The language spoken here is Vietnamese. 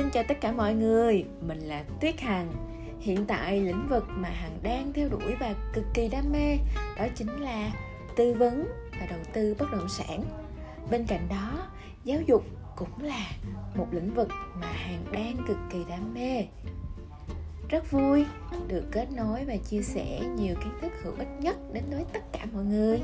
xin chào tất cả mọi người, mình là Tuyết Hằng. Hiện tại lĩnh vực mà Hằng đang theo đuổi và cực kỳ đam mê Đó chính là tư vấn và đầu tư bất động sản. Bên cạnh đó, giáo dục cũng là một lĩnh vực mà Hằng đang cực kỳ đam mê. Rất vui được kết nối và chia sẻ nhiều kiến thức hữu ích nhất đến với tất cả mọi người.